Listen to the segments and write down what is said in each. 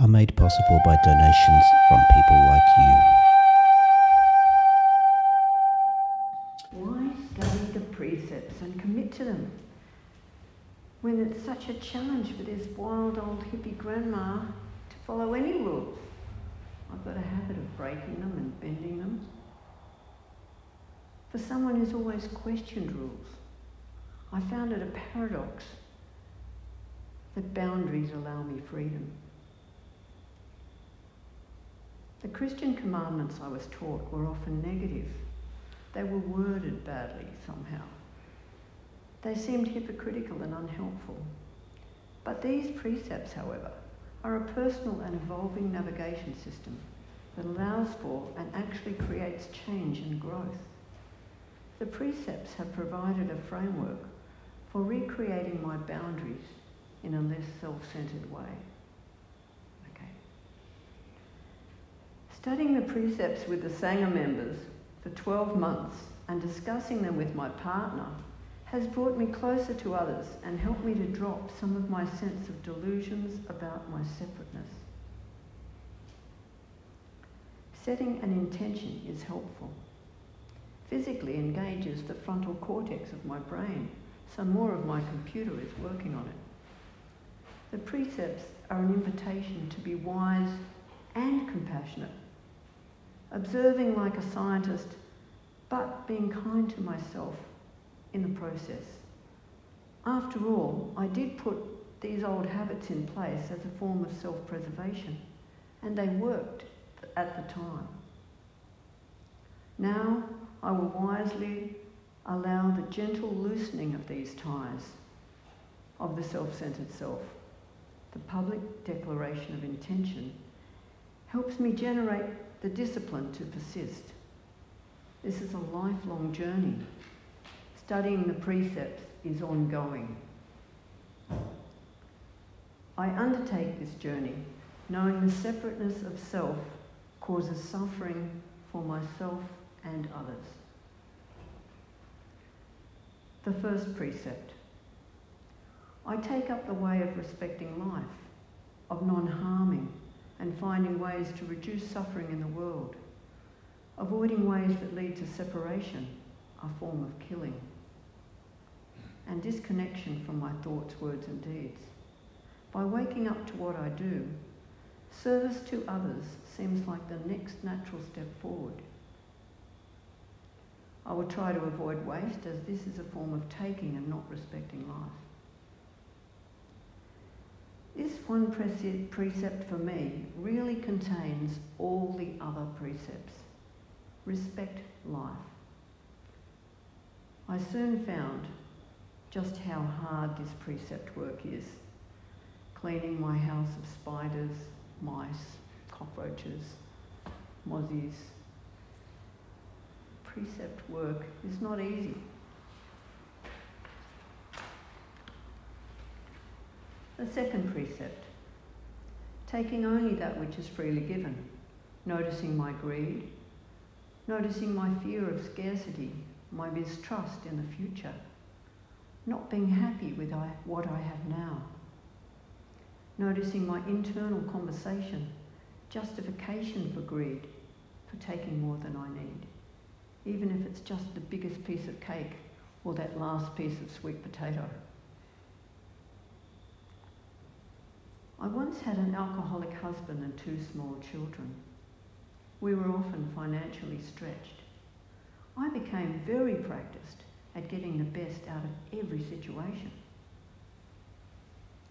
are made possible by donations from people like you. Why study the precepts and commit to them when it's such a challenge for this wild old hippie grandma to follow any rules? I've got a habit of breaking them and bending them. For someone who's always questioned rules, I found it a paradox that boundaries allow me freedom. The Christian commandments I was taught were often negative. They were worded badly somehow. They seemed hypocritical and unhelpful. But these precepts, however, are a personal and evolving navigation system that allows for and actually creates change and growth. The precepts have provided a framework for recreating my boundaries in a less self-centered way. Studying the precepts with the Sangha members for 12 months and discussing them with my partner has brought me closer to others and helped me to drop some of my sense of delusions about my separateness. Setting an intention is helpful. Physically engages the frontal cortex of my brain, so more of my computer is working on it. The precepts are an invitation to be wise and compassionate, observing like a scientist, but being kind to myself in the process. After all, I did put these old habits in place as a form of self-preservation, and they worked at the time. Now I will wisely allow the gentle loosening of these ties of the self-centered self. The public declaration of intention helps me generate the discipline to persist. This is a lifelong journey Studying the precepts is ongoing. I undertake this journey knowing the separateness of self causes suffering for myself and others. The first precept. I take up the way of respecting life, of non-harming and finding ways to reduce suffering in the world. Avoiding ways that lead to separation, a form of killing and disconnection from my thoughts, words and deeds. By waking up to what I do, service to others seems like the next natural step forward. I will try to avoid waste as this is a form of taking and not respecting life. This one precept for me really contains all the other precepts. Respect life. I soon found just how hard this precept work is. Cleaning my house of spiders, mice, cockroaches, mozzies. Precept work is not easy. The second precept, taking only that which is freely given, noticing my greed, noticing my fear of scarcity, my mistrust in the future. Not being happy with what I have now. Noticing my internal conversation, justification for greed, for taking more than I need, even if it's just the biggest piece of cake or that last piece of sweet potato. I once had an alcoholic husband and two small children. We were often financially stretched. I became very practiced at getting the best out of every situation,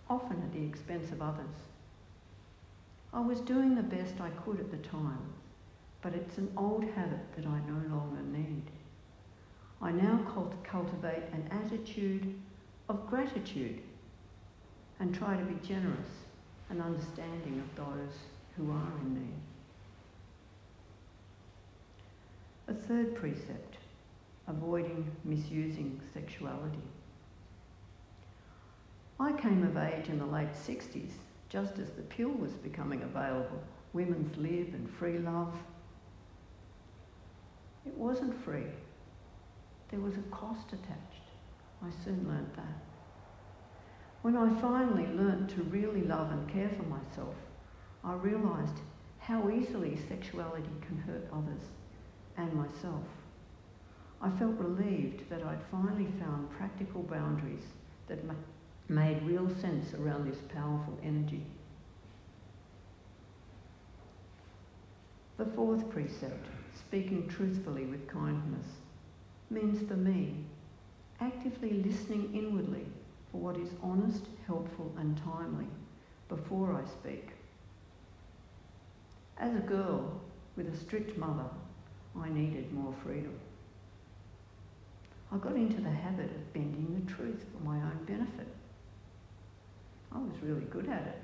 often at the expense of others. I was doing the best I could at the time, but it's an old habit that I no longer need. I now cult- cultivate an attitude of gratitude and try to be generous an understanding of those who are in need. A third precept, avoiding misusing sexuality. I came of age in the late 60s, just as the pill was becoming available, women's lib and free love. It wasn't free. There was a cost attached. I soon learnt that. When I finally learnt to really love and care for myself, I realised how easily sexuality can hurt others and myself. I felt relieved that I'd finally found practical boundaries that ma- made real sense around this powerful energy. The fourth precept, speaking truthfully with kindness, means for me actively listening inwardly for what is honest, helpful, and timely before I speak. As a girl with a strict mother, I needed more freedom. I got into the habit of bending the truth for my own benefit. I was really good at it.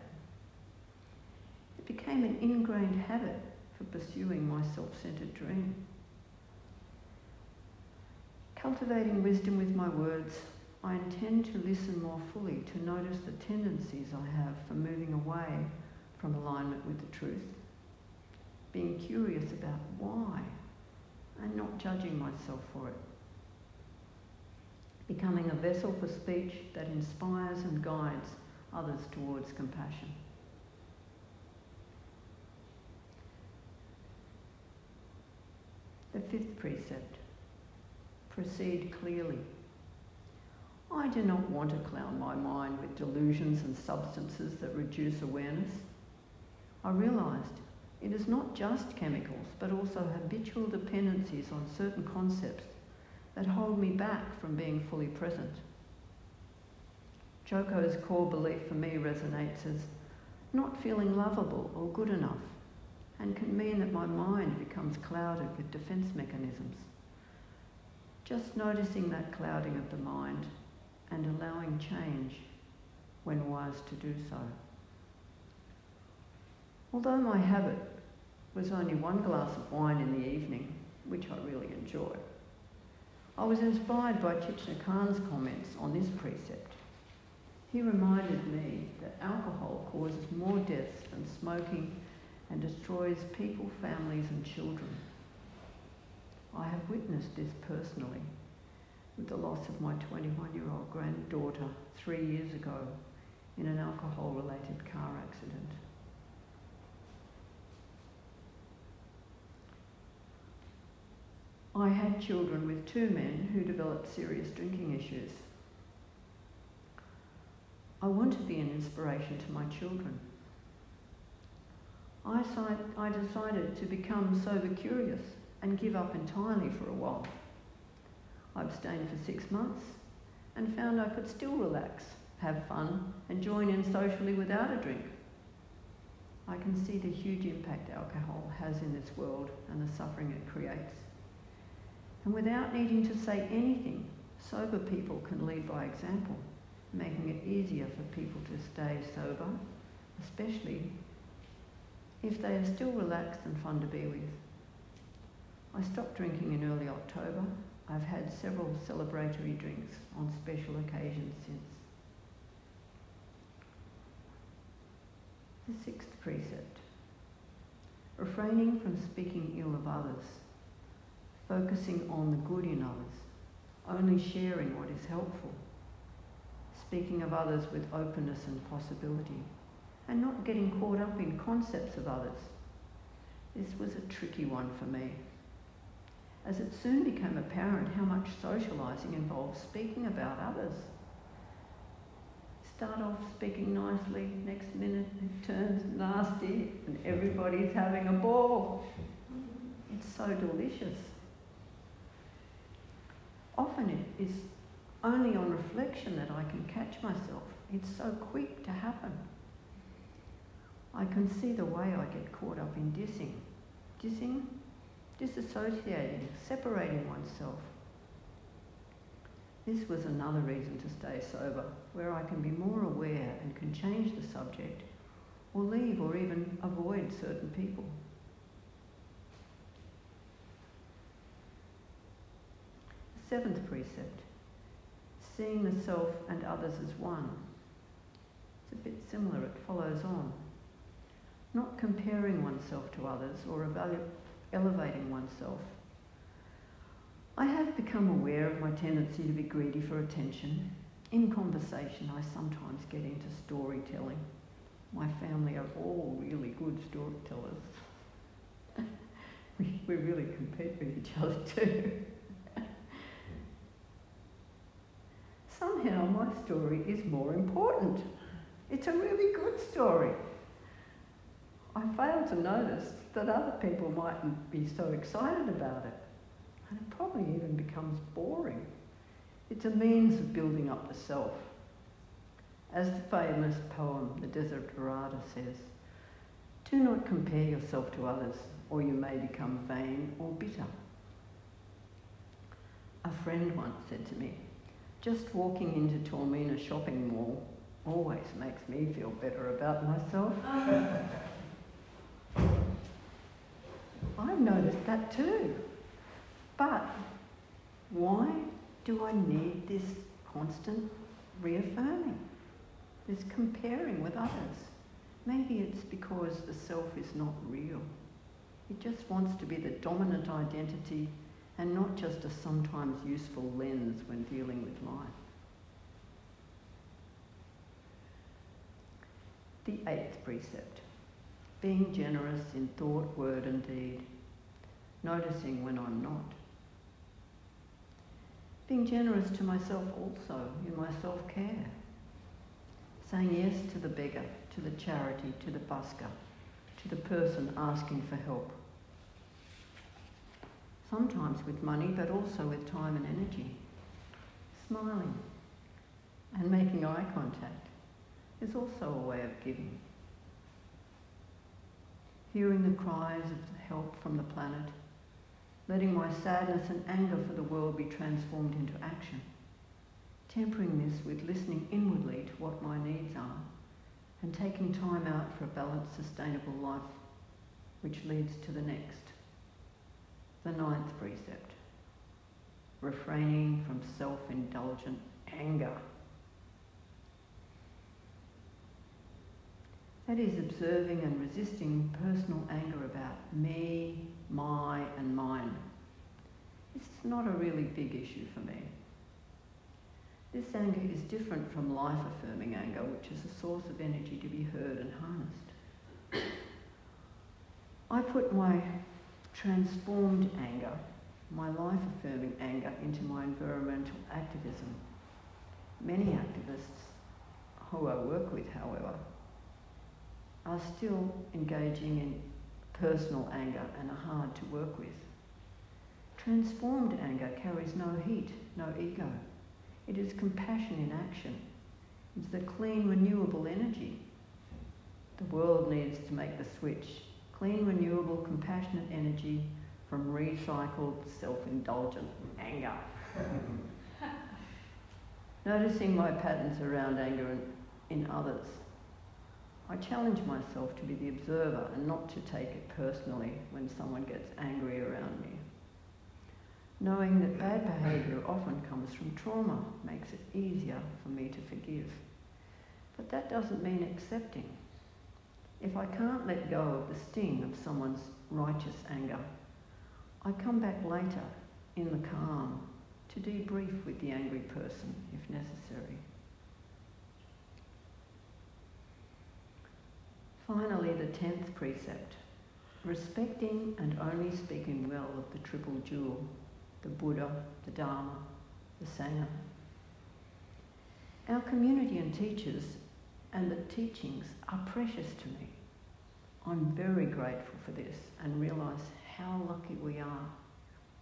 It became an ingrained habit for pursuing my self centered dream. Cultivating wisdom with my words, I intend to listen more fully to notice the tendencies I have for moving away from alignment with the truth, being curious about why, and not judging myself for it. Becoming a vessel for speech that inspires and guides others towards compassion. The fifth precept proceed clearly. I do not want to cloud my mind with delusions and substances that reduce awareness. I realised it is not just chemicals, but also habitual dependencies on certain concepts that hold me back from being fully present. Joko's core belief for me resonates as not feeling lovable or good enough and can mean that my mind becomes clouded with defense mechanisms. Just noticing that clouding of the mind and allowing change when wise to do so. Although my habit was only one glass of wine in the evening, which I really enjoy, I was inspired by Thich Nhat Hanh's comments on this precept. He reminded me that alcohol causes more deaths than smoking and destroys people, families, and children. I have witnessed this personally the loss of my 21 year old granddaughter three years ago in an alcohol related car accident. I had children with two men who developed serious drinking issues. I want to be an inspiration to my children. I, I decided to become sober curious and give up entirely for a while. I abstained for six months and found I could still relax, have fun, and join in socially without a drink. I can see the huge impact alcohol has in this world and the suffering it creates. And without needing to say anything, sober people can lead by example, making it easier for people to stay sober, especially if they are still relaxed and fun to be with. I stopped drinking in early October. I've had several celebratory drinks on special occasions since. The sixth precept. Refraining from speaking ill of others. Focusing on the good in others, only sharing what is helpful, speaking of others with openness and possibility, and not getting caught up in concepts of others. This was a tricky one for me, as it soon became apparent how much socialising involves speaking about others. Start off speaking nicely, next minute it turns nasty and everybody's having a ball. It's so delicious often it is only on reflection that I can catch myself. It's so quick to happen. I can see the way I get caught up in dissing. Dissing, disassociating, separating oneself. This was another reason to stay sober, where I can be more aware and can change the subject, or leave or even avoid certain people. Seventh precept seeing the self and others as one. It's a bit similar, it follows on. Not comparing oneself to others or evalu- elevating oneself. I have become aware of my tendency to be greedy for attention. In conversation, I sometimes get into storytelling. My family are all really good storytellers. we, we really compete with each other too. Somehow my story is more important. It's a really good story. I fail to notice that other people mightn't be so excited about it, and it probably even becomes boring. It's a means of building up the self. As the famous poem, The Desiderata, says, do not compare yourself to others, or you may become vain or bitter. A friend once said to me, just walking into Taormina shopping mall always makes me feel better about myself. I've noticed that too. But why do I need this constant reaffirming, this comparing with others? Maybe it's because the self is not real. It just wants to be the dominant identity and not just a sometimes useful lens when dealing with life. The eighth precept being generous in thought, word, and deed, noticing when I'm not. Being generous to myself also in my self care. Saying yes to the beggar, to the charity, to the busker, to the person asking for help sometimes with money, but also with time and energy. Smiling and making eye contact is also a way of giving. Hearing the cries of help from the planet, letting my sadness and anger for the world be transformed into action, tempering this with listening inwardly to what my needs are, and taking time out for a balanced, sustainable life which leads to the next. The ninth precept refraining from self indulgent anger. That is observing and resisting personal anger about me, my, and mine. It's not a really big issue for me. This anger is different from life affirming anger, which is a source of energy to be heard and harnessed. I put my transformed anger, my life affirming anger, into my environmental activism. Many activists who I work with, however, are still engaging in personal anger and are hard to work with. Transformed anger carries no heat, no ego. It is compassion in action. It's the clean, renewable energy. The world needs to make the switch clean, renewable, compassionate energy from recycled, self-indulgent anger. Noticing my patterns around anger in, in others, I challenge myself to be the observer and not to take it personally when someone gets angry around me. Knowing that bad behaviour often comes from trauma makes it easier for me to forgive. But that doesn't mean accepting. If I can't let go of the sting of someone's righteous anger, I come back later in the calm to debrief with the angry person if necessary. Finally, the tenth precept respecting and only speaking well of the triple jewel, the Buddha, the Dharma, the Sangha. Our community and teachers and the teachings are precious to me. I'm very grateful for this and realise how lucky we are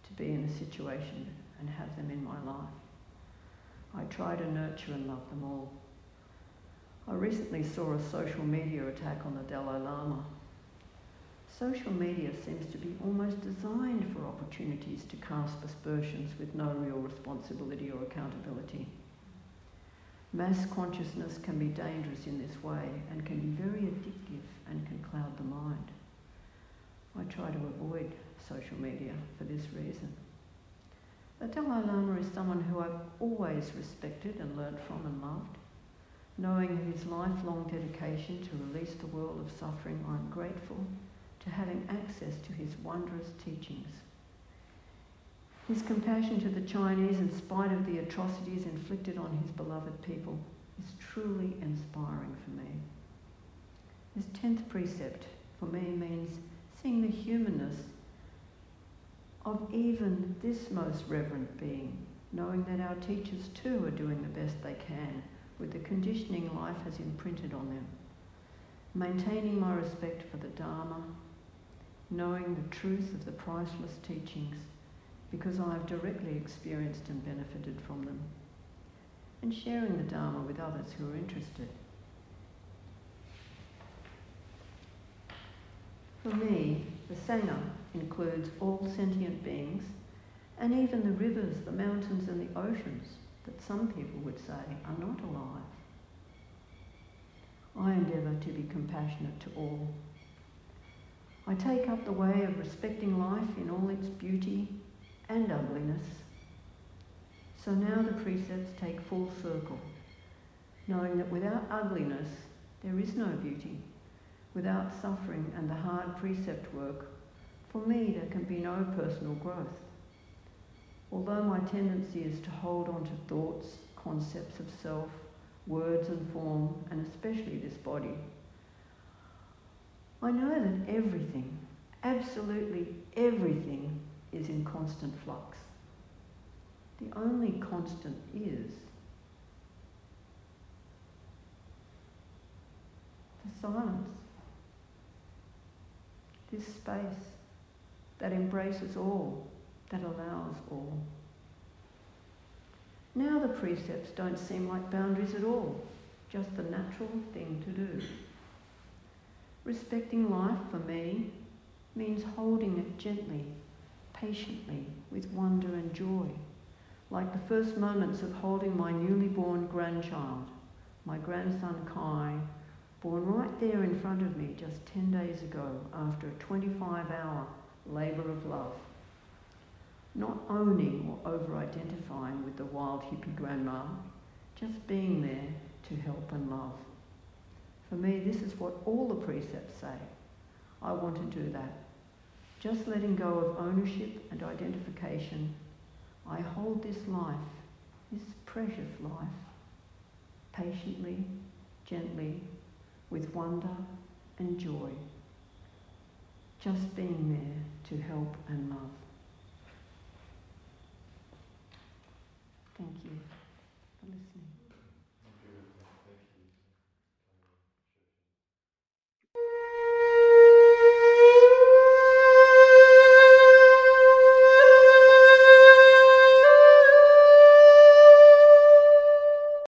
to be in a situation and have them in my life. I try to nurture and love them all. I recently saw a social media attack on the Dalai Lama. Social media seems to be almost designed for opportunities to cast aspersions with no real responsibility or accountability. Mass consciousness can be dangerous in this way and can be very addictive and can cloud the mind. I try to avoid social media for this reason. The Dalai Lama is someone who I've always respected and learned from and loved. Knowing his lifelong dedication to release the world of suffering, I'm grateful to having access to his wondrous teachings. His compassion to the Chinese, in spite of the atrocities inflicted on his beloved people, is truly inspiring for me. His tenth precept for me means seeing the humanness of even this most reverent being, knowing that our teachers too are doing the best they can with the conditioning life has imprinted on them. Maintaining my respect for the Dharma, knowing the truth of the priceless teachings because I have directly experienced and benefited from them, and sharing the Dharma with others who are interested. For me, the Sangha includes all sentient beings and even the rivers, the mountains, and the oceans that some people would say are not alive. I endeavour to be compassionate to all. I take up the way of respecting life in all its beauty and ugliness. So now the precepts take full circle, knowing that without ugliness there is no beauty. Without suffering and the hard precept work, for me there can be no personal growth. Although my tendency is to hold on to thoughts, concepts of self, words and form, and especially this body, I know that everything, absolutely everything, is in constant flux. The only constant is the silence, this space that embraces all, that allows all. Now the precepts don't seem like boundaries at all, just the natural thing to do. Respecting life for me means holding it gently, patiently, with wonder and joy, like the first moments of holding my newly born grandchild, my grandson Kai, born right there in front of me just 10 days ago after a 25 hour labour of love not owning or over identifying with the wild hippie grandma, just being there to help and love. For me, this is what all the precepts say. I want to do that. Just letting go of ownership and identification, I hold this life, this precious life, patiently, gently, with wonder and joy. Just being there to help and love. Thank you.